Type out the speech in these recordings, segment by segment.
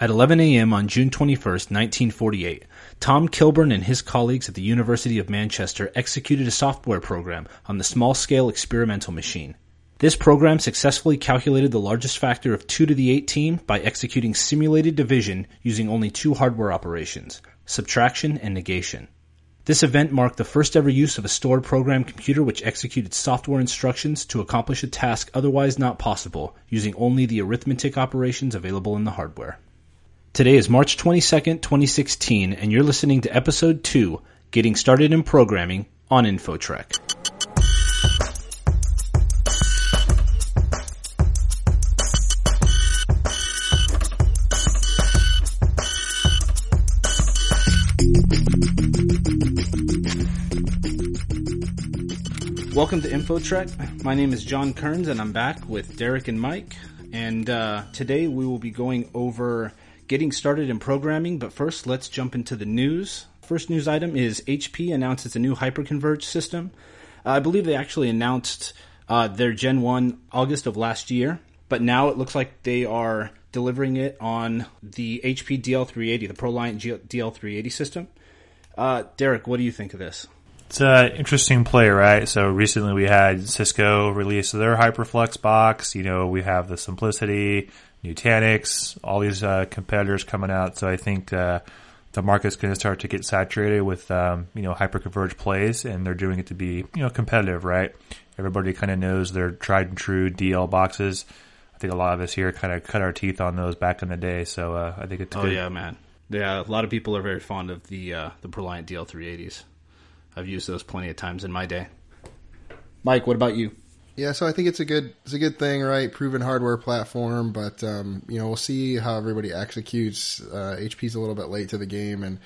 At 11 a.m. on June 21, 1948, Tom Kilburn and his colleagues at the University of Manchester executed a software program on the small scale experimental machine. This program successfully calculated the largest factor of 2 to the 18 by executing simulated division using only two hardware operations subtraction and negation. This event marked the first ever use of a stored program computer which executed software instructions to accomplish a task otherwise not possible using only the arithmetic operations available in the hardware. Today is March 22nd, 2016, and you're listening to Episode 2 Getting Started in Programming on InfoTrek. Welcome to InfoTrek. My name is John Kearns, and I'm back with Derek and Mike. And uh, today we will be going over getting started in programming, but first let's jump into the news. First news item is HP announces a new hyperconverged system. Uh, I believe they actually announced uh, their Gen 1 August of last year, but now it looks like they are delivering it on the HP DL380, the ProLiant DL380 system. Uh, Derek, what do you think of this? It's an interesting play, right? So recently we had Cisco release their HyperFlex box. You know, we have the SimpliVity, Nutanix, all these uh, competitors coming out. So I think uh, the market's going to start to get saturated with um, you know hyperconverged plays, and they're doing it to be you know competitive, right? Everybody kind of knows their tried and true DL boxes. I think a lot of us here kind of cut our teeth on those back in the day. So uh, I think it's oh good. yeah, man. Yeah, a lot of people are very fond of the uh, the ProLiant DL380s. I've used those plenty of times in my day. Mike, what about you? Yeah, so I think it's a good it's a good thing, right? Proven hardware platform, but um, you know we'll see how everybody executes. Uh, HP's a little bit late to the game, and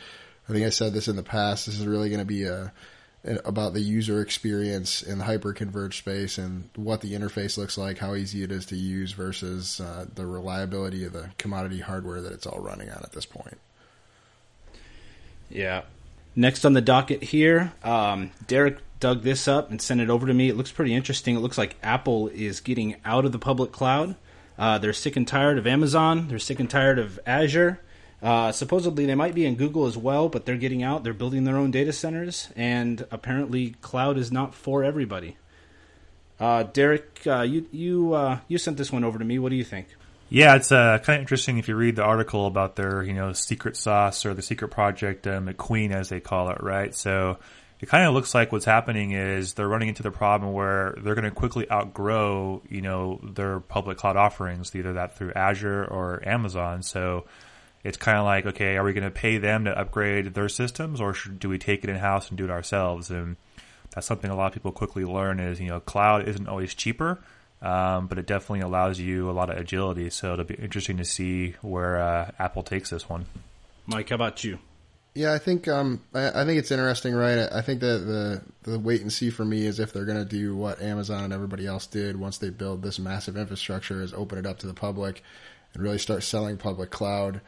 I think I said this in the past. This is really going to be a, about the user experience in the hyper converged space and what the interface looks like, how easy it is to use versus uh, the reliability of the commodity hardware that it's all running on at this point. Yeah. Next on the docket here, um, Derek dug this up and sent it over to me. It looks pretty interesting. It looks like Apple is getting out of the public cloud. Uh, they're sick and tired of Amazon. They're sick and tired of Azure. Uh, supposedly they might be in Google as well, but they're getting out. They're building their own data centers, and apparently cloud is not for everybody. Uh, Derek, uh, you you uh, you sent this one over to me. What do you think? Yeah, it's uh, kind of interesting if you read the article about their you know secret sauce or the secret project uh, McQueen as they call it, right? So it kind of looks like what's happening is they're running into the problem where they're going to quickly outgrow, you know, their public cloud offerings, either that through Azure or Amazon. So it's kind of like, okay, are we going to pay them to upgrade their systems or should, do we take it in house and do it ourselves? And that's something a lot of people quickly learn is, you know, cloud isn't always cheaper. Um, but it definitely allows you a lot of agility. So it'll be interesting to see where uh, Apple takes this one. Mike, how about you? Yeah, I think um, I, I, think it's interesting, right? I, think that the the wait and see for me is if they're going to do what Amazon and everybody else did once they build this massive infrastructure, is open it up to the public and really start selling public cloud.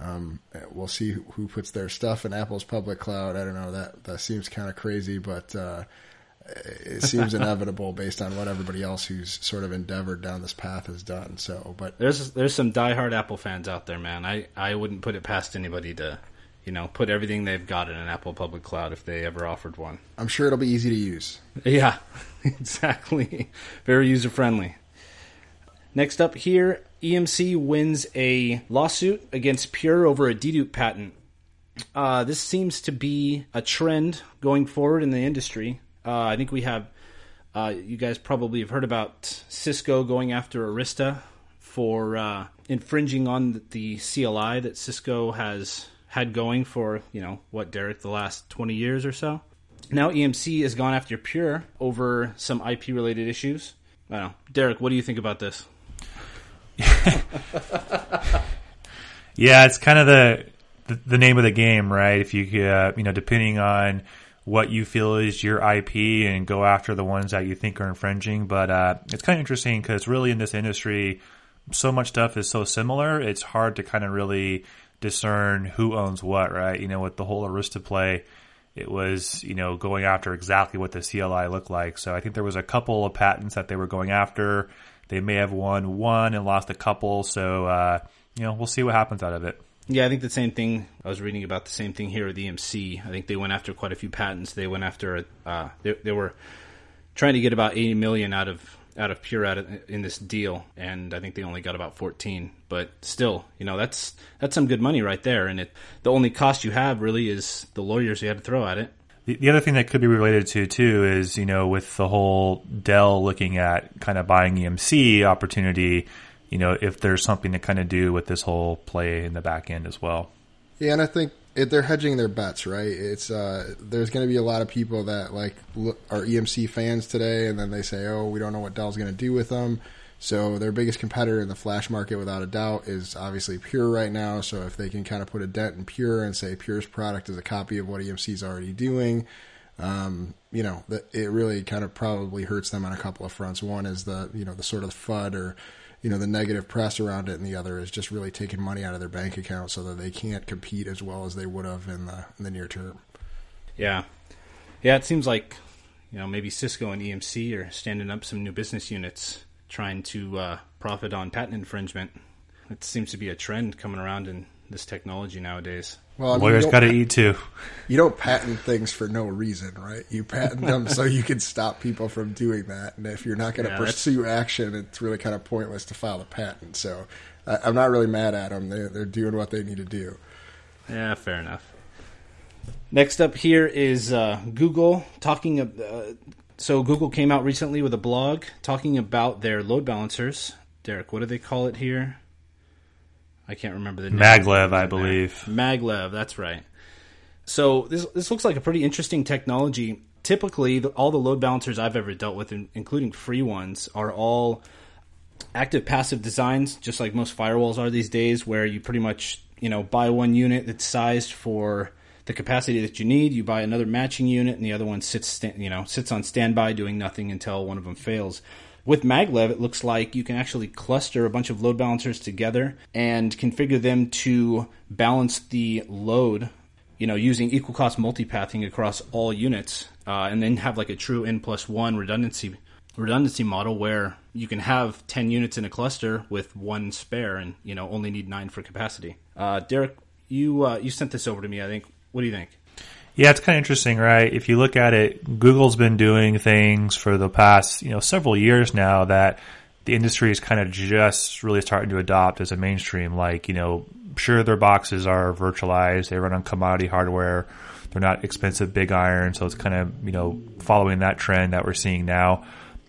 Um, we'll see who, who, puts their stuff in Apple's public cloud. I don't know that that seems kind of crazy, but uh, it seems inevitable based on what everybody else who's sort of endeavored down this path has done. So, but there's there's some diehard Apple fans out there, man. I I wouldn't put it past anybody to you know, put everything they've got in an Apple public cloud if they ever offered one. I'm sure it'll be easy to use. Yeah, exactly. Very user friendly. Next up here, EMC wins a lawsuit against Pure over a dedupe patent. Uh, this seems to be a trend going forward in the industry. Uh, I think we have, uh, you guys probably have heard about Cisco going after Arista for uh, infringing on the CLI that Cisco has had going for, you know, what, Derek, the last 20 years or so. Now EMC has gone after Pure over some IP related issues. I don't know. Derek, what do you think about this? yeah, it's kind of the, the, the name of the game, right? If you uh, you know, depending on what you feel is your IP and go after the ones that you think are infringing. But uh, it's kind of interesting because really in this industry, so much stuff is so similar. It's hard to kind of really discern who owns what, right? You know, with the whole Arista play, it was, you know, going after exactly what the CLI looked like. So I think there was a couple of patents that they were going after. They may have won one and lost a couple. So, uh, you know, we'll see what happens out of it. Yeah, I think the same thing. I was reading about the same thing here at EMC. I think they went after quite a few patents. They went after, uh, they, they were trying to get about 80 million out of out of Pure out in this deal, and I think they only got about 14. But still, you know, that's that's some good money right there. And it the only cost you have really is the lawyers you had to throw at it. The, the other thing that could be related to too is you know with the whole Dell looking at kind of buying EMC opportunity, you know if there's something to kind of do with this whole play in the back end as well. Yeah, and I think it, they're hedging their bets, right? It's uh, there's going to be a lot of people that like are EMC fans today, and then they say, "Oh, we don't know what Dell's going to do with them." So their biggest competitor in the flash market, without a doubt, is obviously Pure right now. So if they can kind of put a dent in Pure and say Pure's product is a copy of what EMC is already doing, um, you know, it really kind of probably hurts them on a couple of fronts. One is the you know the sort of FUD or you know the negative press around it, and the other is just really taking money out of their bank account so that they can't compete as well as they would have in the in the near term. Yeah, yeah. It seems like you know maybe Cisco and EMC are standing up some new business units trying to uh, profit on patent infringement. It seems to be a trend coming around in this technology nowadays. Well, I mean, lawyers got to eat too. You don't patent things for no reason, right? You patent them so you can stop people from doing that. And if you're not going to yeah, pursue that's... action, it's really kind of pointless to file a patent. So I, am not really mad at them. They, they're doing what they need to do. Yeah, fair enough. Next up here is uh, Google talking. Uh, so Google came out recently with a blog talking about their load balancers. Derek, what do they call it here? I can't remember the name. Maglev, I believe. Maglev, that's right. So this this looks like a pretty interesting technology. Typically, the, all the load balancers I've ever dealt with, including free ones, are all active passive designs, just like most firewalls are these days, where you pretty much you know buy one unit that's sized for the capacity that you need. You buy another matching unit, and the other one sits, you know, sits on standby doing nothing until one of them fails. With maglev, it looks like you can actually cluster a bunch of load balancers together and configure them to balance the load, you know, using equal cost multipathing across all units, uh, and then have like a true n plus one redundancy redundancy model where you can have 10 units in a cluster with one spare and you know only need nine for capacity uh, derek you uh, you sent this over to me i think what do you think? Yeah, it's kind of interesting, right? If you look at it, Google's been doing things for the past, you know, several years now that the industry is kind of just really starting to adopt as a mainstream. Like, you know, sure their boxes are virtualized, they run on commodity hardware, they're not expensive big iron, so it's kind of, you know, following that trend that we're seeing now.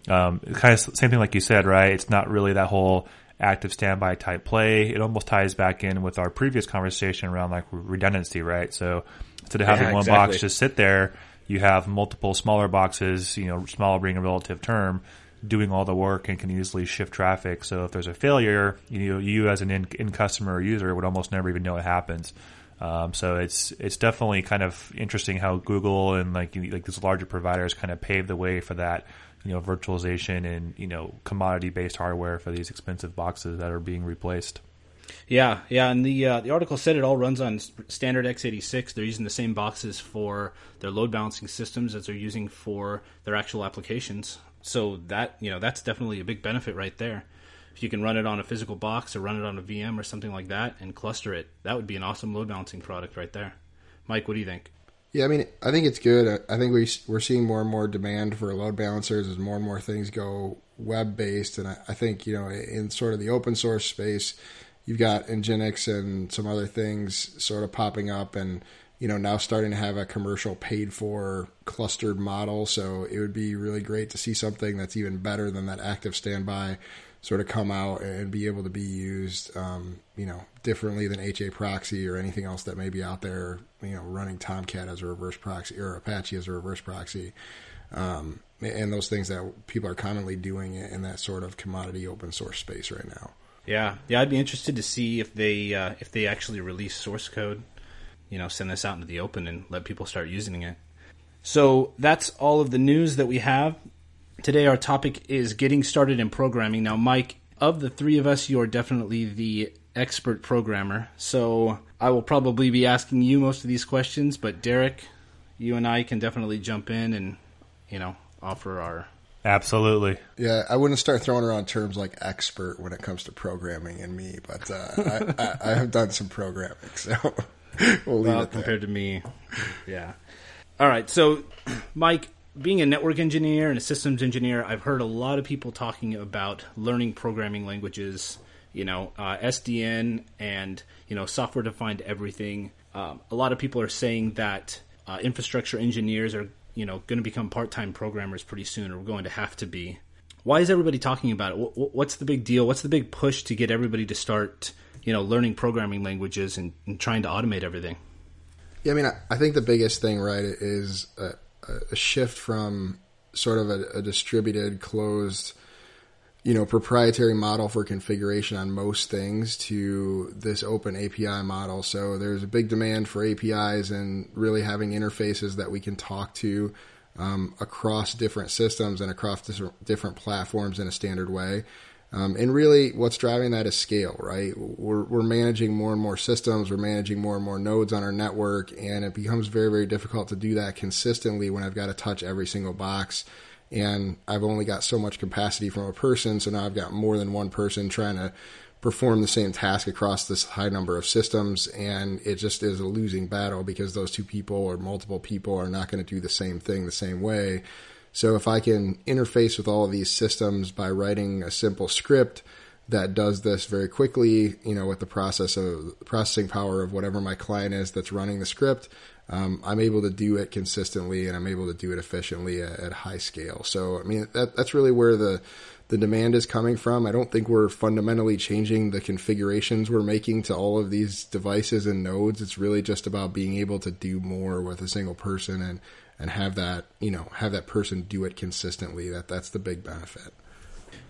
Um, kind of same thing like you said, right? It's not really that whole active standby type play. It almost ties back in with our previous conversation around like redundancy, right? So instead of having yeah, one exactly. box just sit there, you have multiple smaller boxes, you know, smaller being a relative term, doing all the work and can easily shift traffic. So if there's a failure, you know, you as an in, in customer or user would almost never even know it happens. Um, so it's it's definitely kind of interesting how Google and like like these larger providers kind of pave the way for that you know virtualization and you know commodity based hardware for these expensive boxes that are being replaced. Yeah, yeah, and the uh, the article said it all runs on standard x86. They're using the same boxes for their load balancing systems as they're using for their actual applications. So that you know that's definitely a big benefit right there. If you can run it on a physical box or run it on a VM or something like that and cluster it, that would be an awesome load balancing product right there. Mike, what do you think? Yeah, I mean, I think it's good. I think we we're seeing more and more demand for load balancers as more and more things go web based, and I, I, think you know in sort of the open source space, you've got Nginx and some other things sort of popping up, and you know now starting to have a commercial paid for clustered model. So it would be really great to see something that's even better than that active standby sort of come out and be able to be used, um, you know, differently than HAProxy or anything else that may be out there, you know, running Tomcat as a reverse proxy or Apache as a reverse proxy. Um, and those things that people are commonly doing in that sort of commodity open source space right now. Yeah, yeah, I'd be interested to see if they uh, if they actually release source code, you know, send this out into the open and let people start using it. So that's all of the news that we have. Today, our topic is getting started in programming. Now, Mike, of the three of us, you are definitely the expert programmer. So I will probably be asking you most of these questions, but Derek, you and I can definitely jump in and, you know, offer our Absolutely. Yeah, I wouldn't start throwing around terms like expert when it comes to programming and me, but uh, I, I, I, have done some programming, so we'll leave well, it there. compared to me, yeah. All right, so Mike, being a network engineer and a systems engineer, I've heard a lot of people talking about learning programming languages. You know, uh, SDN and you know software defined everything. Um, a lot of people are saying that uh, infrastructure engineers are you know going to become part-time programmers pretty soon or we're going to have to be why is everybody talking about it what's the big deal what's the big push to get everybody to start you know learning programming languages and, and trying to automate everything yeah i mean i, think the biggest thing right is a, a shift from sort of a, a distributed closed you know, proprietary model for configuration on most things to this open API model. So there's a big demand for APIs and really having interfaces that we can talk to um, across different systems and across different platforms in a standard way. Um, and really, what's driving that is scale, right? We're, we're managing more and more systems, we're managing more and more nodes on our network, and it becomes very, very difficult to do that consistently when I've got to touch every single box. And I've only got so much capacity from a person, so now I've got more than one person trying to perform the same task across this high number of systems, and it just is a losing battle because those two people or multiple people are not going to do the same thing the same way. So if I can interface with all of these systems by writing a simple script that does this very quickly, you know, with the process of processing power of whatever my client is that's running the script, um, I'm able to do it consistently and I'm able to do it efficiently at, at high scale. So, I mean, that, that's really where the, the demand is coming from. I don't think we're fundamentally changing the configurations we're making to all of these devices and nodes. It's really just about being able to do more with a single person and, and have that, you know, have that person do it consistently. That that's the big benefit.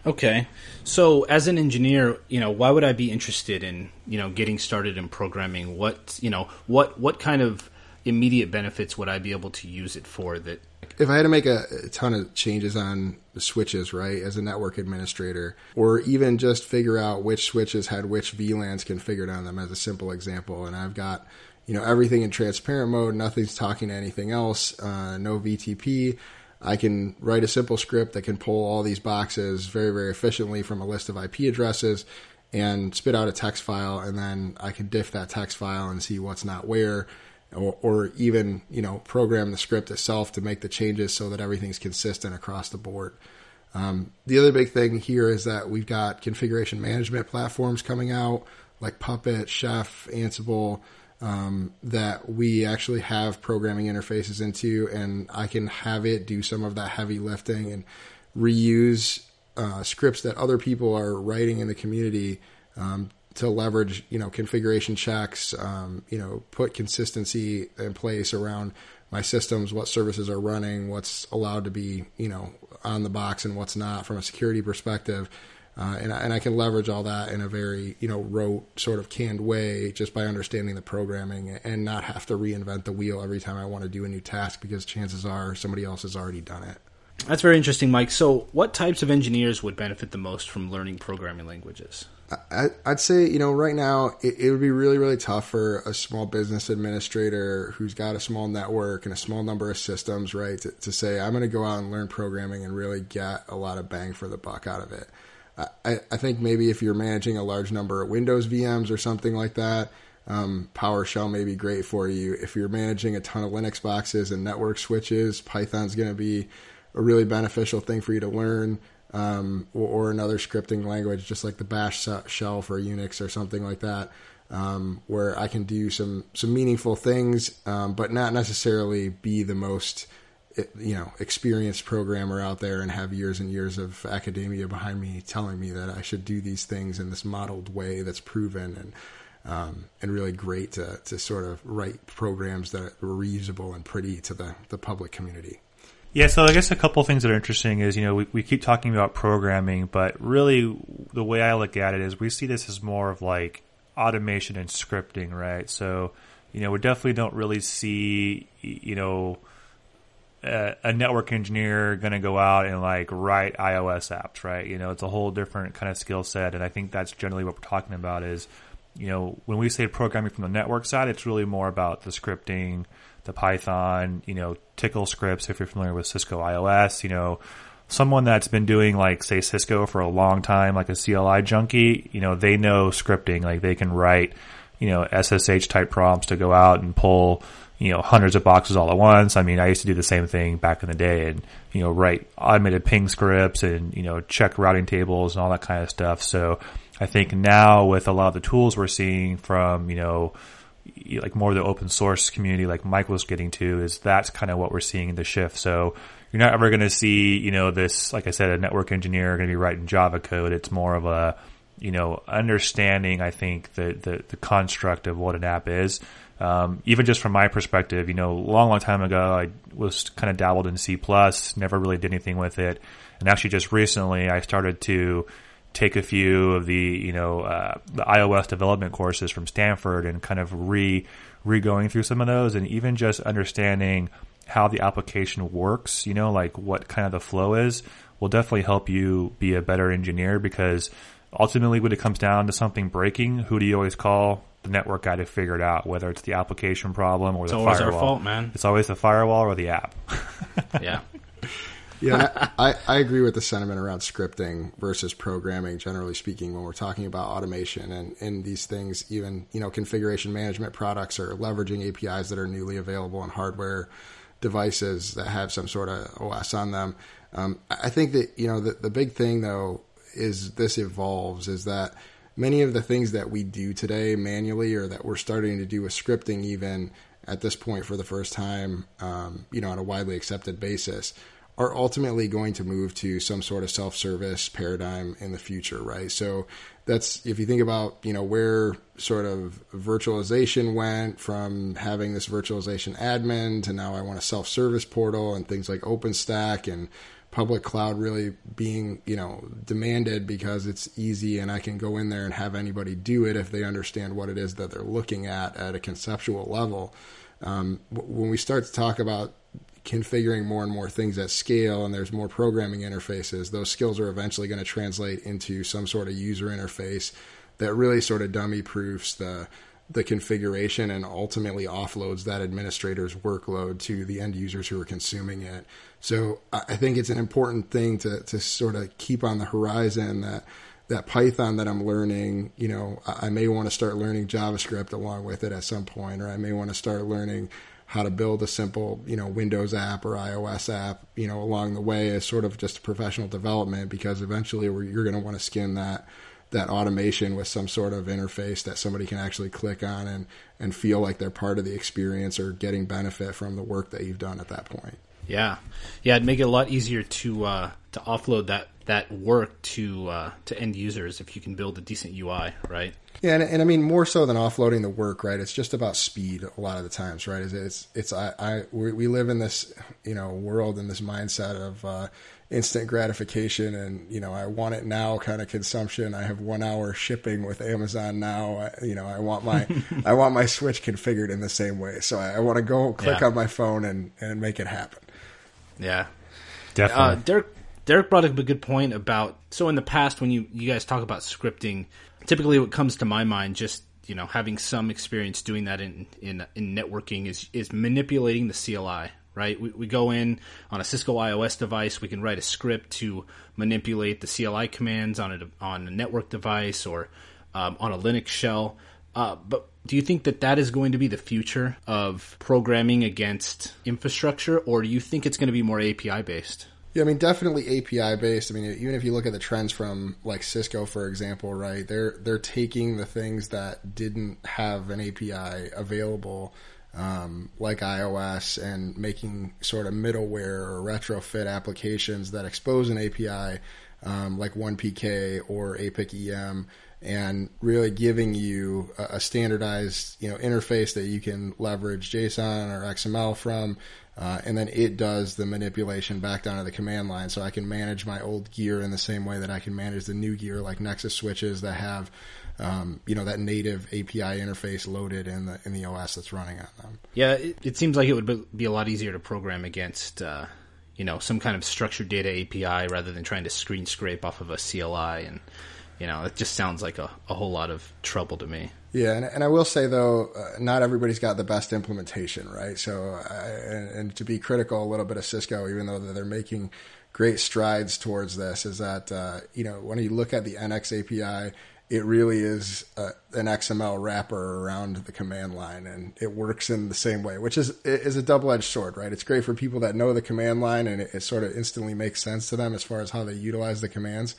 Okay. So as an engineer, you know, why would I be interested in, you know, getting started in programming? What, you know, what what kind of immediate benefits would I be able to use it for that if I had to make a, a, ton of changes on the switches, right, as a network administrator, or even just figure out which switches had which VLANs configured on them as a simple example, and I've got, you know, everything in transparent mode, nothing's talking to anything else, uh, no VTP. I can write a simple script that can pull all these boxes very, very efficiently from a list of IP addresses and spit out a text file, and then I can diff that text file and see what's not where or, or even you know program the script itself to make the changes so that everything's consistent across the board. Um, the other big thing here is that we've got configuration management platforms coming out like Puppet, Chef, Ansible, um, that we actually have programming interfaces into, and I can have it do some of that heavy lifting and reuse uh, scripts that other people are writing in the community um, to leverage, you know, configuration checks, um, you know, put consistency in place around my systems, what services are running, what's allowed to be, you know, on the box and what's not from a security perspective. Uh, and, and I can leverage all that in a very, you know, rote sort of canned way just by understanding the programming and not have to reinvent the wheel every time I want to do a new task because chances are somebody else has already done it. That's very interesting, Mike. So, what types of engineers would benefit the most from learning programming languages? I, would say, you know, right now it, it, would be really, really tough for a small business administrator who's got a small network and a small number of systems, right, to, to say, I'm going to go out and learn programming and really get a lot of bang for the buck out of it. I, I think maybe if you're managing a large number of Windows VMs or something like that, um, PowerShell may be great for you. If you're managing a ton of Linux boxes and network switches, Python's going to be a really beneficial thing for you to learn um, or, or, another scripting language, just like the Bash shell for Unix or something like that, um, where I can do some some meaningful things, um, but not necessarily be the most you know experienced programmer out there and have years and years of academia behind me telling me that I should do these things in this modeled way that's proven and um, and really great to, to sort of write programs that are reusable and pretty to the, the public community. Yeah, so I guess a couple things that are interesting is, you know, we, we keep talking about programming, but really the way I look at it is we see this as more of like automation and scripting, right? So, you know, we definitely don't really see, you know, a, a network engineer going to go out and like write iOS apps, right? You know, it's a whole different kind of skill set. And I think that's generally what we're talking about is, you know, when we say programming from the network side, it's really more about the scripting, the Python, you know, Tcl scripts if you're familiar with Cisco IOS, you know, someone that's been doing like say Cisco for a long time, like a CLI junkie, you know, they know scripting, like they can write, you know, SSH type prompts to go out and pull, you know, hundreds of boxes all at once. I mean, I used to do the same thing back in the day and, you know, write automated ping scripts and, you know, check routing tables and all that kind of stuff. So I think now with a lot of the tools we're seeing from, you know, like more of the open source community like Mike was getting to is that's kind of what we're seeing in the shift. So you're not ever going to see, you know, this, like I said, a network engineer going to be writing Java code. It's more of a, you know, understanding, I think, the, the, the construct of what an app is. Um, even just from my perspective, you know, a long, long time ago, I was kind of dabbled in C++, never really did anything with it. And actually just recently, I started to take a few of the, you know, uh, the iOS development courses from Stanford and kind of re, re-going through some of those and even just understanding – how the application works, you know, like what kind of the flow is, will definitely help you be a better engineer because ultimately when it comes down to something breaking, who do you always call? The network guy to figure it out, whether it's the application problem or it's the always firewall. our fault, man. It's always the firewall or the app. yeah. Yeah, I, I agree with the sentiment around scripting versus programming, generally speaking, when we're talking about automation and, and these things, even, you know, configuration management products or leveraging APIs that are newly available on hardware devices that have some sort of OS on them. Um, I think that you know the, the big thing though is this evolves is that many of the things that we do today manually or that we're starting to do with scripting even at this point for the first time, um, you know, on a widely accepted basis are ultimately going to move to some sort of self-service paradigm in the future, right? So that's if you think about you know where sort of virtualization went from having this virtualization admin to now I want a self-service portal and things like OpenStack and public cloud really being you know demanded because it's easy and I can go in there and have anybody do it if they understand what it is that they're looking at at a conceptual level. Um, when we start to talk about configuring more and more things at scale and there's more programming interfaces, those skills are eventually going to translate into some sort of user interface that really sort of dummy proofs the the configuration and ultimately offloads that administrator's workload to the end users who are consuming it. So I think it's an important thing to to sort of keep on the horizon that that Python that I'm learning, you know, I may want to start learning JavaScript along with it at some point, or I may want to start learning how to build a simple, you know, Windows app or iOS app, you know, along the way as sort of just professional development because eventually you're going to want to skin that that automation with some sort of interface that somebody can actually click on and and feel like they're part of the experience or getting benefit from the work that you've done at that point. Yeah, yeah, it'd make it a lot easier to uh, to offload that that work to uh, to end users if you can build a decent UI, right? Yeah, and, and, I mean more so than offloading the work, right? It's just about speed a lot of the times, right? It's it's, it's I, I we live in this you know world in this mindset of uh, instant gratification, and you know I want it now kind of consumption. I have one hour shipping with Amazon now. I, you know I want my I want my Switch configured in the same way, so I, I want to go click Yeah. on my phone and and make it happen. Yeah. Definitely. Uh, Derek Derek brought up a good point about so in the past when you you guys talk about scripting, typically what comes to my mind just you know having some experience doing that in in, in networking is is manipulating the CLI. Right, we, we go in on a Cisco IOS device. We can write a script to manipulate the CLI commands on a on a network device or um, on a Linux shell. Uh, but do you think that that is going to be the future of programming against infrastructure, or do you think it's going to be more API based? Yeah, I mean, definitely API based. I mean, even if you look at the trends from like Cisco, for example, right? They're they're taking the things that didn't have an API available, um, like IOS, and making sort of middleware or retrofit applications that expose an API, um, like onePK or APIC EM, and really giving you a, standardized you know interface that you can leverage JSON or XML from. Uh, and then it does the manipulation back down to the command line. So I can manage my old gear in the same way that I can manage the new gear, like Nexus switches that have, um, you know, that native API interface loaded in the in the OS that's running on them. Yeah, it, it seems like it would be- a lot easier to program against, uh, you know, some kind of structured data API rather than trying to screen scrape off of a CLI, and you know, it just sounds like a, a whole lot of trouble to me. Yeah, and, and I will say though, uh, not everybody's got the best implementation, right? So, uh, and, and to be critical a little bit of Cisco, even though they're making great strides towards this is that uh, you know when you look at the NX API, it really is a, an XML wrapper around the command line, and it works in the same way, which is is a double edged sword, right? It's great for people that know the command line, and it, it sort of instantly makes sense to them as far as how they utilize the commands.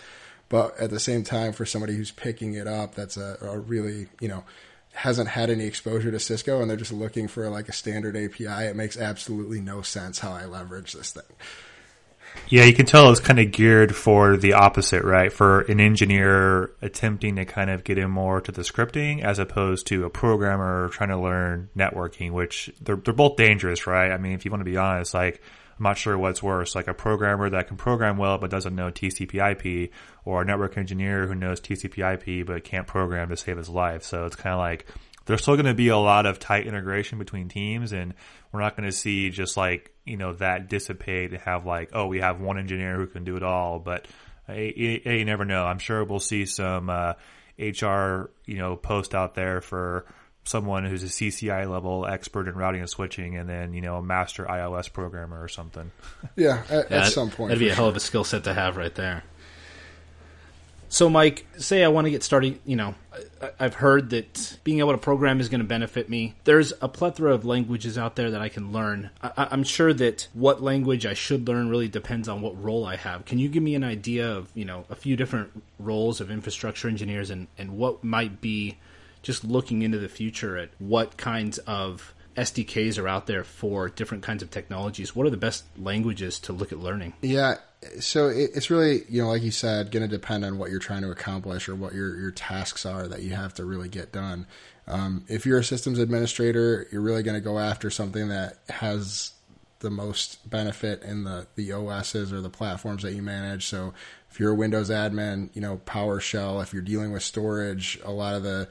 But at the same time, for somebody who's picking it up, that's a, a really you know hasn't had any exposure to Cisco and they're just looking for like a standard API, it makes absolutely no sense how I leverage this thing. Yeah, you can tell it's kind of geared for the opposite, right? For an engineer attempting to kind of get in more to the scripting as opposed to a programmer trying to learn networking, which they're, they're both dangerous, right? I mean, if you want to be honest, like, I'm not sure what's worse, like a programmer that can program well but doesn't know TCP/IP, or a network engineer who knows TCP/IP but can't program to save his life. So it's kind of like there's still going to be a lot of tight integration between teams, and we're not going to see just like you know that dissipate and have like oh we have one engineer who can do it all, but you, you never know. I'm sure we'll see some uh, HR you know post out there for someone who's a CCIE level expert in routing and switching, and then you know a master iOS programmer or something. Yeah, at, yeah, at some point. That'd be a hell of a skill set to have right there. So, Mike, say I want to get started. You know, I've heard that being able to program is going to benefit me. There's a plethora of languages out there that I can learn. I- am sure that what language I should learn really depends on what role I have. Can you give me an idea of, you know, a few different roles of infrastructure engineers and, and what might be just looking into the future at what kinds of SDKs are out there for different kinds of technologies. What are the best languages to look at learning? Yeah, so it's really you know like you said, going to depend on what you're trying to accomplish or what your your tasks are that you have to really get done. Um, if you're a systems administrator, you're really going to go after something that has the most benefit in the the OSs or the platforms that you manage. So if you're a Windows admin, you know PowerShell. If you're dealing with storage, a lot of the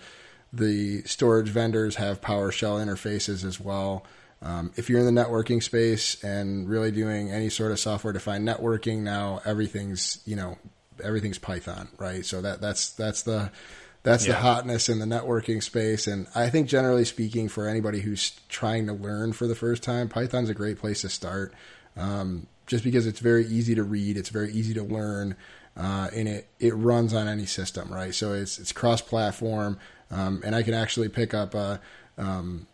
the storage vendors have PowerShell interfaces as well. Um, if you're in the networking space and really doing any sort of software defined networking, now everything's you know everything's Python, right? So that that's that's the that's yeah. the hotness in the networking space. And I think generally speaking, for anybody who's trying to learn for the first time, Python's a great place to start. Um, just because it's very easy to read, it's very easy to learn, uh, and it it runs on any system, right? So it's it's cross platform. Um, and I can actually pick up a, um,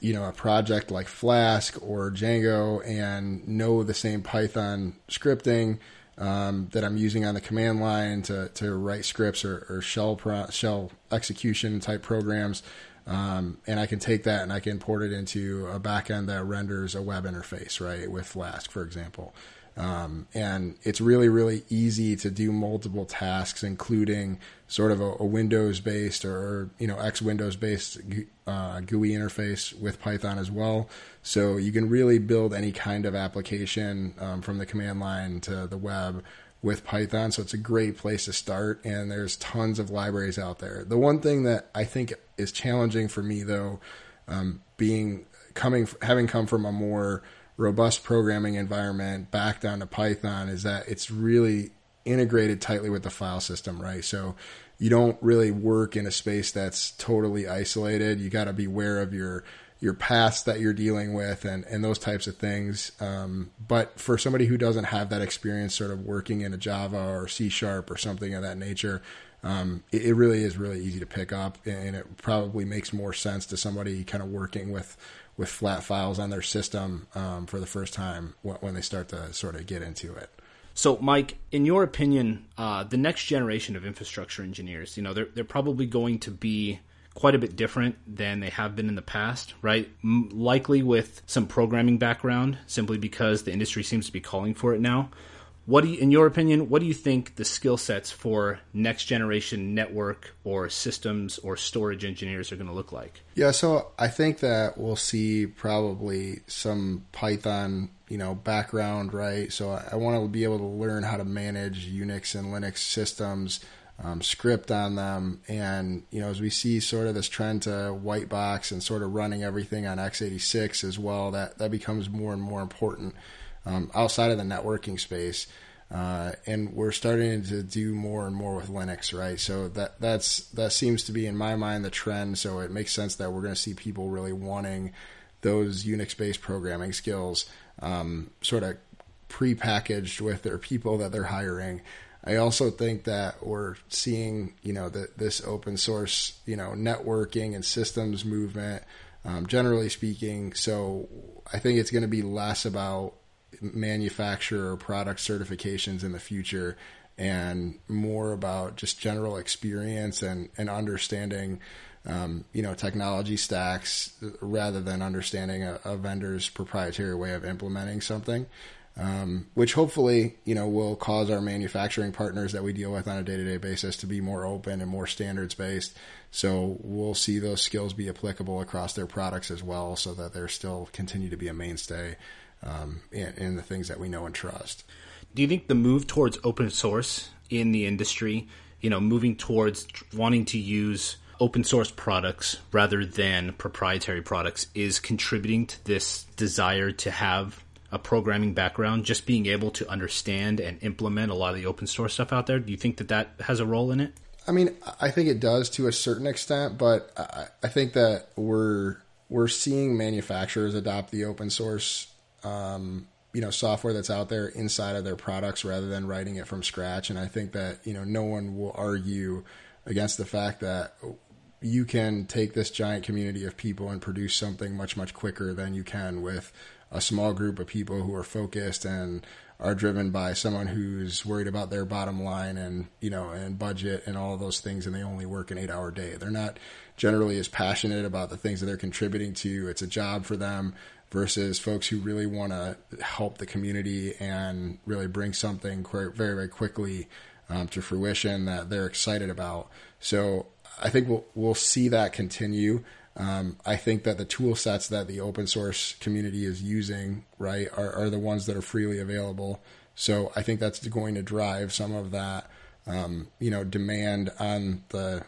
you know, a project like Flask or Django and know the same Python scripting um, that I'm using on the command line to, to write scripts or, or shell pro- shell execution type programs. Um, and I can take that and I can port it into a backend that renders a web interface, right, with Flask, for example. Um, and it's really, really easy to do multiple tasks, including sort of a, a Windows based or, you know, X Windows based uh, GUI interface with Python as well. So you can really build any kind of application um, from the command line to the web with Python. So it's a great place to start. And there's tons of libraries out there. The one thing that I think is challenging for me, though, um, being coming, having come from a more robust programming environment back down to Python is that it's really integrated tightly with the file system, right? So you don't really work in a space that's totally isolated. You got to be aware of your your paths that you're dealing with and, and those types of things. Um, but for somebody who doesn't have that experience sort of working in a Java or C sharp or something of that nature, um, it, it, really is really easy to pick up and it probably makes more sense to somebody kind of working with with flat files on their system um, for the first time when they start to sort of get into it. So, Mike, in your opinion, uh, the next generation of infrastructure engineers, you know, they're they're probably going to be quite a bit different than they have been in the past, right? M- likely with some programming background, simply because the industry seems to be calling for it now. What do you, in your opinion, what do you think the skill sets for next generation network or systems or storage engineers are going to look like? Yeah, so I think that we'll see probably some Python, you know, background, right? So I, I want to be able to learn how to manage Unix and Linux systems, um, script on them, and you know, as we see sort of this trend to white box and sort of running everything on x86 as well, that that becomes more and more important um, outside of the networking space. Uh, and we're starting to do more and more with Linux, right? So that that's that seems to be in my mind the trend. So it makes sense that we're going to see people really wanting those Unix-based programming skills, um, sort of prepackaged with their people that they're hiring. I also think that we're seeing, you know, that this open source, you know, networking and systems movement, um, generally speaking. So I think it's going to be less about manufacturer product certifications in the future and more about just general experience and, and understanding, um, you know, technology stacks rather than understanding a, a vendor's proprietary way of implementing something um, which hopefully you know will cause our manufacturing partners that we deal with on a day to day basis to be more open and more standards based. So we'll see those skills be applicable across their products as well, so that they're still continue to be a mainstay um, in, in the things that we know and trust. Do you think the move towards open source in the industry, you know, moving towards wanting to use open source products rather than proprietary products is contributing to this desire to have a programming background, just being able to understand and implement a lot of the open source stuff out there. Do you think that that has a role in it? I mean, I think it does to a certain extent, but I, think that we're we're seeing manufacturers adopt the open source, um, you know, software that's out there inside of their products rather than writing it from scratch. And I think that you know, no one will argue against the fact that you can take this giant community of people and produce something much much quicker than you can with a small group of people who are focused and are driven by someone who's worried about their bottom line and you know and budget and all those things and they only work an 8 hour day. They're not generally as passionate about the things that they're contributing to. It's a job for them versus folks who really want to help the community and really bring something very very quickly um, to fruition that they're excited about. So I think we'll we'll see that continue. Um, I think that the tool sets that the open source community is using, right, are, are, the ones that are freely available. So I think that's going to drive some of that, um, you know, demand on the,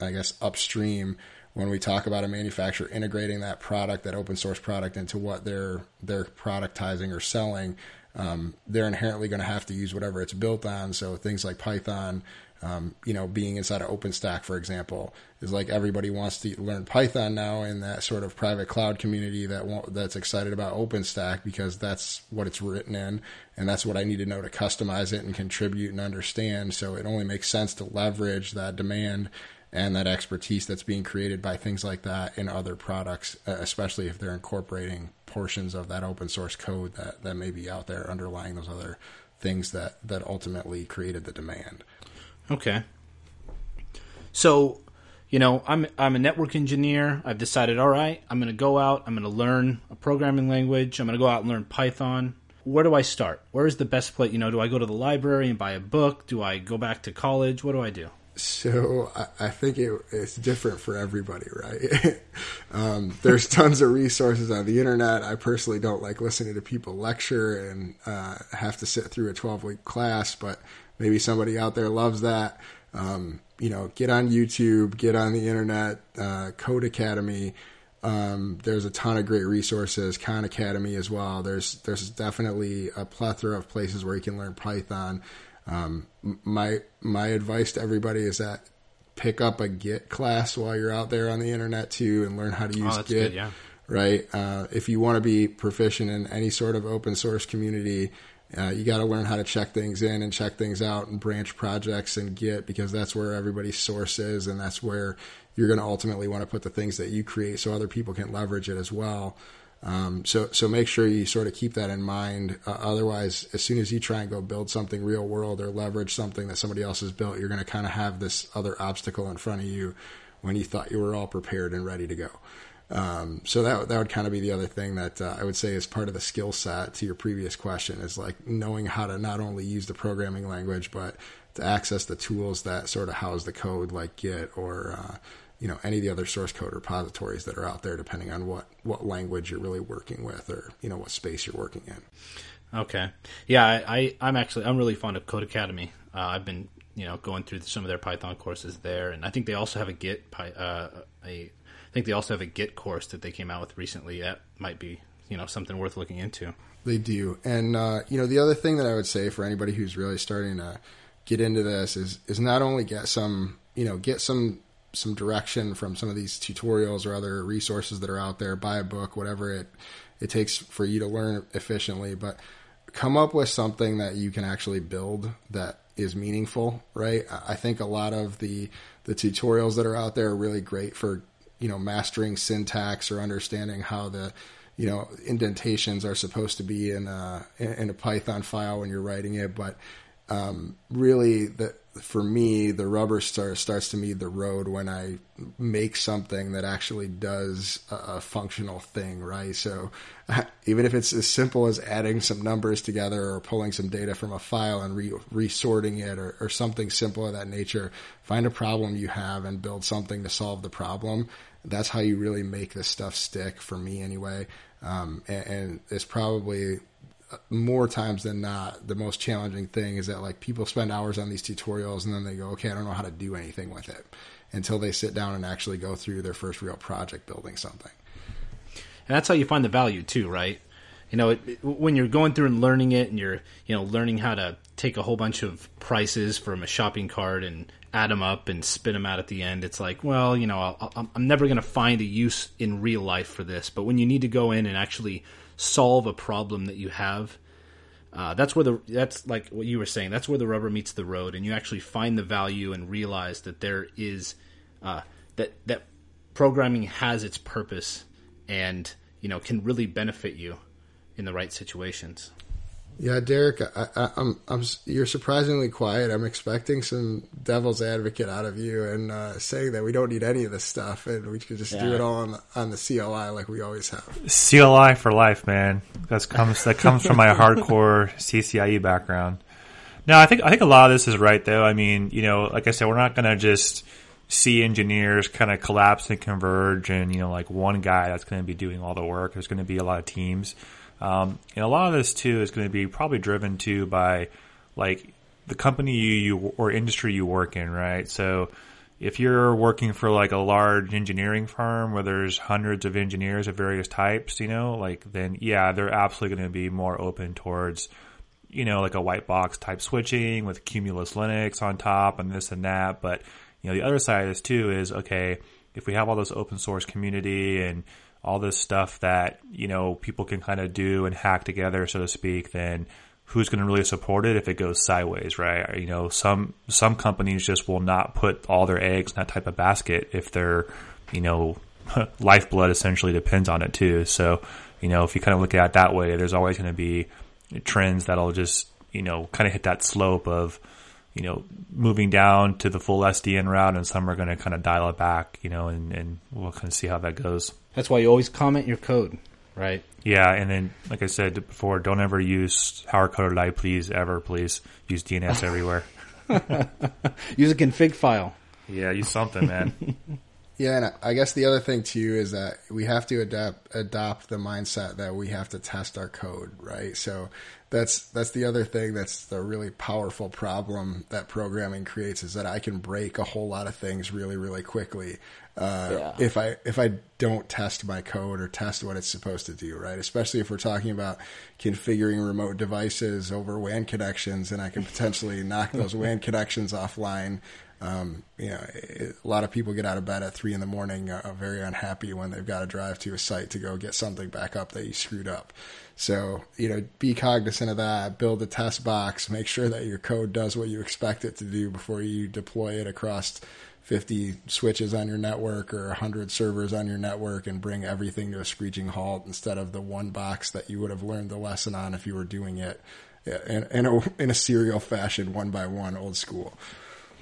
I guess, upstream when we talk about a manufacturer integrating that product, that open source product, into what they're they're productizing or selling. Um, they're inherently going to have to use whatever it's built on. So things like Python, um, you know, being inside of OpenStack, for example, is like everybody wants to learn Python now in that sort of private cloud community that that's excited about OpenStack because that's what it's written in, and that's what I need to know to customize it and contribute and understand. So it only makes sense to leverage that demand and that expertise that's being created by things like that in other products, uh, especially if they're incorporating portions of that open source code that, that may be out there underlying those other things that, that ultimately created the demand. Okay. So, you know, I'm I'm a network engineer. I've decided, all right, I'm going to go out. I'm going to learn a programming language. I'm going to go out and learn Python. Where do I start? Where is the best place? You know, do I go to the library and buy a book? Do I go back to college? What do I do? So I, I think it, it's different for everybody, right? um, there's tons of resources on the internet. I personally don't like listening to people lecture and uh, have to sit through a 12 week class, but maybe somebody out there loves that. Um, you know, get on YouTube, get on the internet, uh, Codecademy. Um, there's a ton of great resources, Khan Academy as well. There's there's definitely a plethora of places where you can learn Python. Um, my my advice to everybody is that pick up a Git class while you're out there on the internet too, and learn how to use oh, Git. Good, yeah. Right. Uh, if you want to be proficient in any sort of open source community, uh, you got to learn how to check things in and check things out and branch projects and Git because that's where everybody's source is and that's where you're going to ultimately want to put the things that you create so other people can leverage it as well. Um, so so make sure you sort of keep that in mind. Uh, otherwise, as soon as you try and go build something real world or leverage something that somebody else has built, you're going to kind of have this other obstacle in front of you when you thought you were all prepared and ready to go. Um, so that that would kind of be the other thing that uh, I would say is part of the skill set to your previous question is like knowing how to not only use the programming language but to access the tools that sort of house the code like Git or uh, you know any of the other source code repositories that are out there depending on what what language you're really working with or you know what space you're working in. Okay, yeah, I, I am actually I'm really fond of Codecademy. Uh, I've been you know going through some of their Python courses there, and I think they also have a Git uh, a think they also have a Git course that they came out with recently. That might be you know something worth looking into. They do, and uh, you know the other thing that I would say for anybody who's really starting to get into this is is not only get some you know get some some direction from some of these tutorials or other resources that are out there. Buy a book, whatever it it takes for you to learn efficiently, but come up with something that you can actually build that is meaningful, right? I think a lot of the the tutorials that are out there are really great for you know mastering syntax or understanding how the you know indentations are supposed to be in a in a Python file when you're writing it, but um, really the for me, the rubber start, starts to meet the road when I make something that actually does a, a functional thing, right? So even if it's as simple as adding some numbers together or pulling some data from a file and re- resorting it or, or something simple of that nature, find a problem you have and build something to solve the problem. That's how you really make this stuff stick for me anyway. Um, and, and it's probably more times than not, the most challenging thing is that like people spend hours on these tutorials and then they go, okay, I don't know how to do anything with it until they sit down and actually go through their first real project building something. And that's how you find the value too, right? You know, it, it, when you're going through and learning it, and you're you know learning how to take a whole bunch of prices from a shopping cart and add them up and spit them out at the end. It's like, well, you know, i am never going to find a use in real life for this. But when you need to go in and actually solve a problem that you have. Uh, that's where the that's like what you were saying. That's where the rubber meets the road, and you actually find the value and realize that there is uh, that that programming has its purpose, and you know can really benefit you in the right situations. Yeah, Derek, I, am I'm, I'm, you're surprisingly quiet. I'm expecting some devil's advocate out of you and uh, saying that we don't need any of this stuff and we could just yeah. do it all on the, on the CLI like we always have. CLI for life, man. That comes that comes from my hardcore CCIE background. No, I think I think a lot of this is right though. I mean, you know, like I said, we're not going to just see engineers kind of collapse and converge and you know like one guy that's going to be doing all the work. There's going to be a lot of teams. Um, and a lot of this too is going to be probably driven too by like the company you, you or industry you work in, right? So if you're working for like a large engineering firm where there's hundreds of engineers of various types, you know, like then yeah, they're absolutely going to be more open towards, you know, like a white box type switching with Cumulus Linux on top and this and that. But you know, the other side of this too is okay, if we have all this open source community and all this stuff that you know people can kind of do and hack together, so to speak, then who's going to really support it if it goes sideways, right? You know, some some companies just will not put all their eggs in that type of basket if their you know lifeblood essentially depends on it too. So you know, if you kind of look at it that way, there's always going to be trends that'll just you know kind of hit that slope of you know, moving down to the full SDN route, and some are going to kind of dial it back, you know, and, and we'll kind of see how that goes. That's why you always comment your code, right? Yeah, and then, like I said before, don't ever use hard coded IPs ever, please use DNS everywhere. use a config file. Yeah, use something, man. Yeah, and I guess the other thing too is that we have to adapt adopt the mindset that we have to test our code, right? So that's that's the other thing that's the really powerful problem that programming creates is that I can break a whole lot of things really really quickly uh, yeah. if I if I don't test my code or test what it's supposed to do, right? Especially if we're talking about configuring remote devices over WAN connections, and I can potentially knock those WAN connections offline um, you know, it, a lot of people get out of bed at three in the morning, uh, very unhappy when they've got to drive to a site to go get something back up that you screwed up. So, you know, be cognizant of that. Build a test box. Make sure that your code does what you expect it to do before you deploy it across 50 switches on your network or 100 servers on your network and bring everything to a screeching halt instead of the one box that you would have learned the lesson on if you were doing it in, in, a, in a serial fashion, one by one, old school.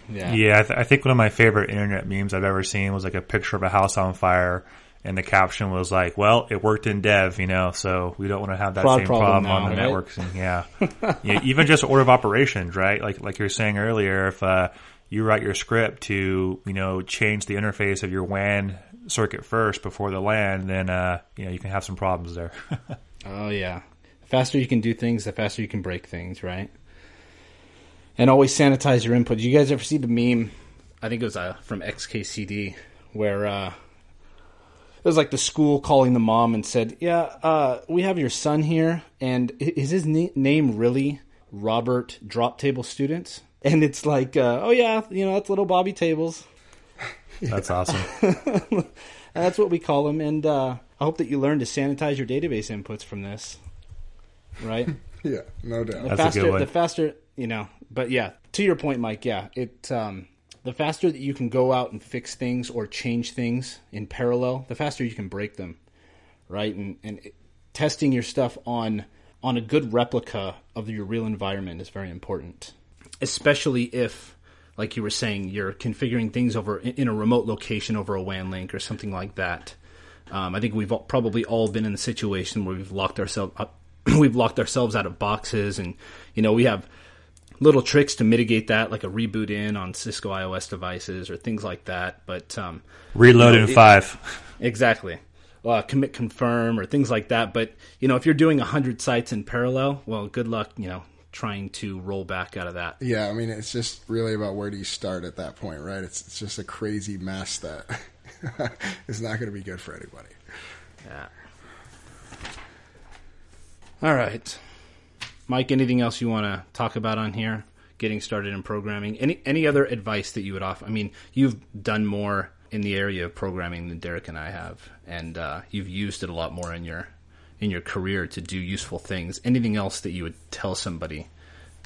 Yeah, yeah. I, th- I, think one of my favorite internet memes I've ever seen was like a picture of a house on fire, and the caption was like, "Well, it worked in dev, you know, so we don't want to have that Fraud same problem, now, on the right? networks." And yeah, yeah, even just order of operations, right? Like like you were saying earlier, if uh, you write your script to you know change the interface of your WAN circuit first before the LAN, then uh, you know you can have some problems there. oh yeah, the faster you can do things, the faster you can break things, right? and always sanitize your input. Did you guys ever see the meme? I think it was uh, from XKCD where uh, it was like the school calling the mom and said, "Yeah, uh, we have your son here, and is his na- name really Robert Drop Table Students?" And it's like, uh, "Oh yeah, you know that's little Bobby Tables." That's awesome. that's what we call him, and uh, I hope that you learn to sanitize your database inputs from this. right? Yeah, no doubt. The That's a faster, good one. the faster, you know. But yeah, to your point, Mike. Yeah, it um, the faster that you can go out and fix things or change things in parallel, the faster you can break them, right? And and it, testing your stuff on on a good replica of your real environment is very important, especially if, like you were saying, you're configuring things over in a remote location over a WAN link or something like that. Um, I think we've all, probably all been in the situation where we've locked ourselves up, we've locked ourselves out of boxes, and you know we have little tricks to mitigate that, like a reboot in on Cisco IOS devices or things like that. But um, Reload You know, in it- five. Exactly. Uh, commit confirm or things like that. But, you know, if you're doing 100 sites in parallel, well, good luck, you know, trying to roll back out of that. Yeah, I mean, it's just really about where do you start at that point, right? It's, it's just a crazy mess that is not going to be good for anybody. Yeah. All right. Mike, anything else you want to talk about on here? Getting started in programming. Any any other advice that you would offer? I mean, you've done more in the area of programming than Derek and I have, and uh, you've used it a lot more in your in your career to do useful things. Anything else that you would tell somebody,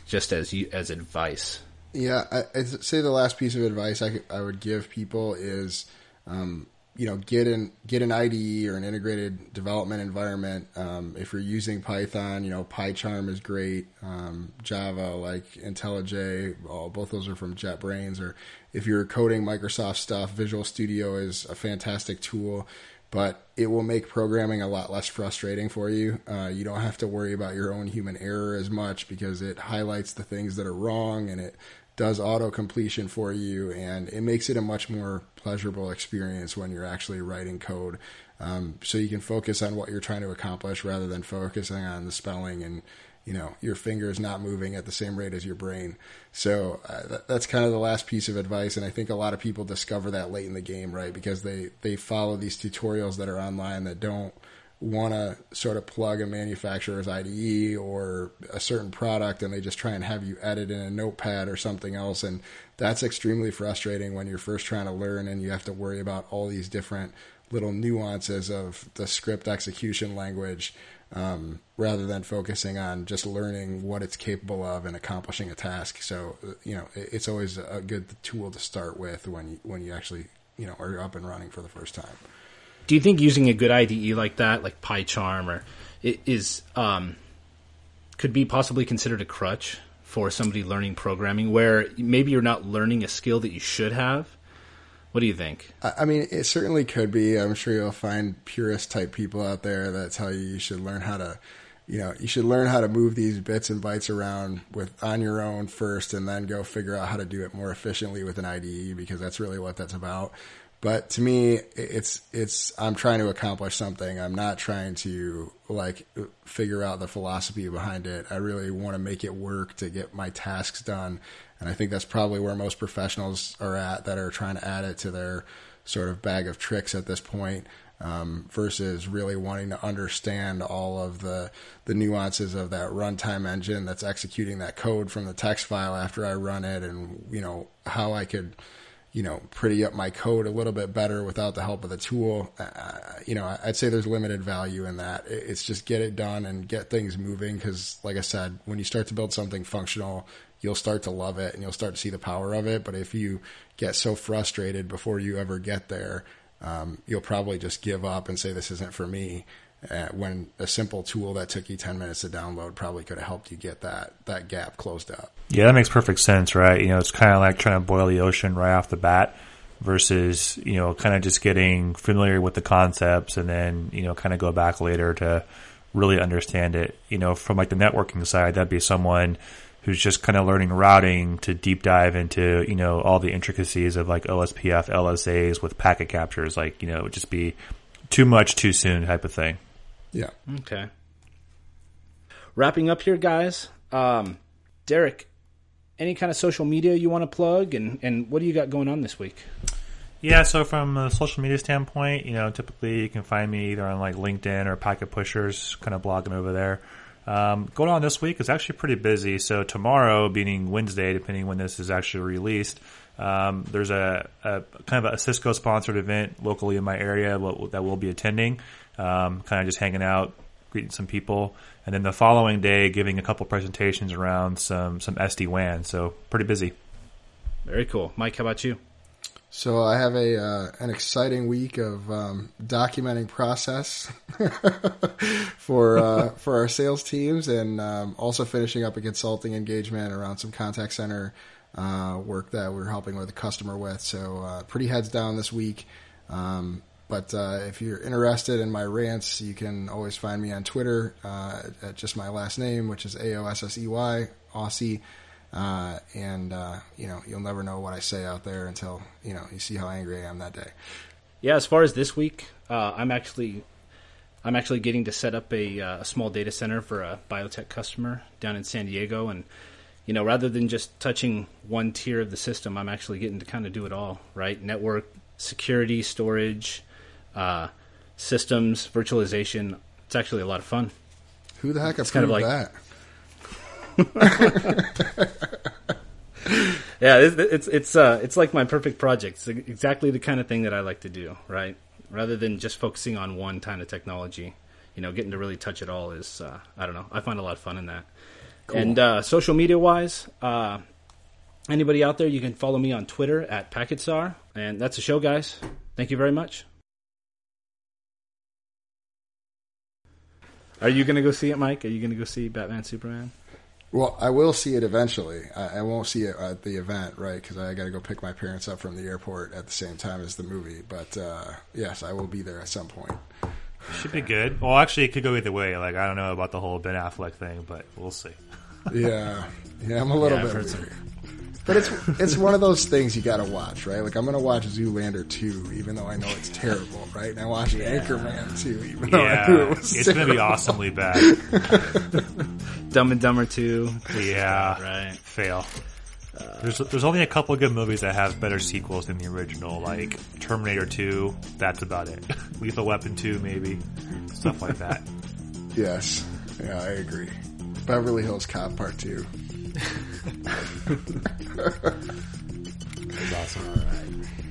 just as you as advice? Yeah, I, I'd say the last piece of advice I, I would give people is, um, you know, get an get an IDE or an integrated development environment. Um, if you're using Python, you know, PyCharm is great. Um, Java, like IntelliJ, all, both those are from JetBrains. Or if you're coding Microsoft stuff, Visual Studio is a fantastic tool. But it will make programming a lot less frustrating for you. Uh, you don't have to worry about your own human error as much because it highlights the things that are wrong and it does auto completion for you, and it makes it a much more pleasurable experience when you're actually writing code. Um, so you can focus on what you're trying to accomplish rather than focusing on the spelling and you know your fingers not moving at the same rate as your brain. So uh, that, that's kind of the last piece of advice, and I think a lot of people discover that late in the game, right? Because they they follow these tutorials that are online that don't want to sort of plug a manufacturer's IDE or a certain product and they just try and have you edit in a notepad or something else. And that's extremely frustrating when you're first trying to learn and you have to worry about all these different little nuances of the script execution language um, rather than focusing on just learning what it's capable of and accomplishing a task. So, you know, it's always a good tool to start with when you, when you actually, you know, are up and running for the first time. Do you think using a good IDE like that, like PyCharm, or is um, could be possibly considered a crutch for somebody learning programming, where maybe you're not learning a skill that you should have? What do you think? I mean, it certainly could be. I'm sure you'll find purist type people out there that tell you you should learn how to, you know, you should learn how to move these bits and bytes around with on your own first, and then go figure out how to do it more efficiently with an IDE because that's really what that's about. But to me, it's it's I'm trying to accomplish something. I'm not trying to like figure out the philosophy behind it. I really want to make it work to get my tasks done. And I think that's probably where most professionals are at that are trying to add it to their sort of bag of tricks at this point. Um, versus really wanting to understand all of the the nuances of that runtime engine that's executing that code from the text file after I run it, and you know how I could you know, pretty up my code a little bit better without the help of the tool. Uh, you know, I'd say there's limited value in that. It's just get it done and get things moving. Because, like I said, when you start to build something functional, you'll start to love it and you'll start to see the power of it. But if you get so frustrated before you ever get there, um, you'll probably just give up and say this isn't for me. Uh, when a simple tool that took you 10 minutes to download probably could have helped you get that, that gap closed up. Yeah, that makes perfect sense, right? You know, it's kind of like trying to boil the ocean right off the bat versus, you know, kind of just getting familiar with the concepts and then, you know, kind of go back later to really understand it. You know, from like the networking side, that'd be someone who's just kind of learning routing to deep dive into, you know, all the intricacies of like OSPF, LSAs with packet captures. Like, you know, it would just be too much too soon type of thing. Yeah. Okay. Wrapping up here, guys. Um, Derek, any kind of social media you want to plug, and and what do you got going on this week? Yeah, so from a social media standpoint, you know, typically you can find me either on like LinkedIn or Packet Pushers, kind of blogging over there. Um, going on this week is actually pretty busy. So tomorrow, being Wednesday, depending when this is actually released, um, there's a, a kind of a Cisco sponsored event locally in my area that we'll be attending. Um, kind of just hanging out, greeting some people, and then the following day giving a couple presentations around some some SD WAN. So pretty busy. Very cool, Mike. How about you? So I have a uh, an exciting week of um, documenting process for uh, for our sales teams, and um, also finishing up a consulting engagement around some contact center uh, work that we're helping with a customer with. So uh, pretty heads down this week. Um, but uh, if you're interested in my rants, you can always find me on Twitter uh, at just my last name, which is A O S S E Y Aossey. Uh, and uh, you know you'll never know what I say out there until you know you see how angry I am that day. Yeah, as far as this week, uh, I'm actually I'm actually getting to set up a, uh, a, small data center for a biotech customer down in San Diego, and you know rather than just touching one tier of the system, I'm actually getting to kind of do it all. Right, network security, storage, uh, systems, virtualization. It's actually a lot of fun. Who the heck approved kind of like, that? yeah, it's it's it's, uh, it's like my perfect project. It's exactly the kind of thing that I like to do, right? Rather than just focusing on one kind of technology, you know, getting to really touch it all is uh, I don't know. I find a lot of fun in that. Cool. And uh, social media wise, uh, anybody out there, you can follow me on Twitter at PacketStar, and that's the show, guys. Thank you very much. Are you gonna go see it, Mike? Are you gonna go see Batman Superman? Well, I will see it eventually. I, I won't see it at the event, right? Because I got to go pick my parents up from the airport at the same time as the movie. But uh, yes, I will be there at some point. Should be good. Well, actually, it could go either way. Like I don't know about the whole Ben Affleck thing, but we'll see. yeah, yeah, I'm a little yeah, bit. But it's it's one of those things you got to watch, right? Like I'm going to watch Zoolander 2, even though I know it's terrible, right? And I watched yeah. Anchorman 2, even though yeah, I knew it was It's going to be awesomely bad. Dumb and Dumber 2. Yeah. Right. Fail. Uh, there's there's only a couple good movies that have better sequels than the original, like Terminator 2. That's about it. Lethal Weapon 2, maybe stuff like that. yes, yeah, I agree. Beverly Hills Cop Part 2. That's awesome. All right.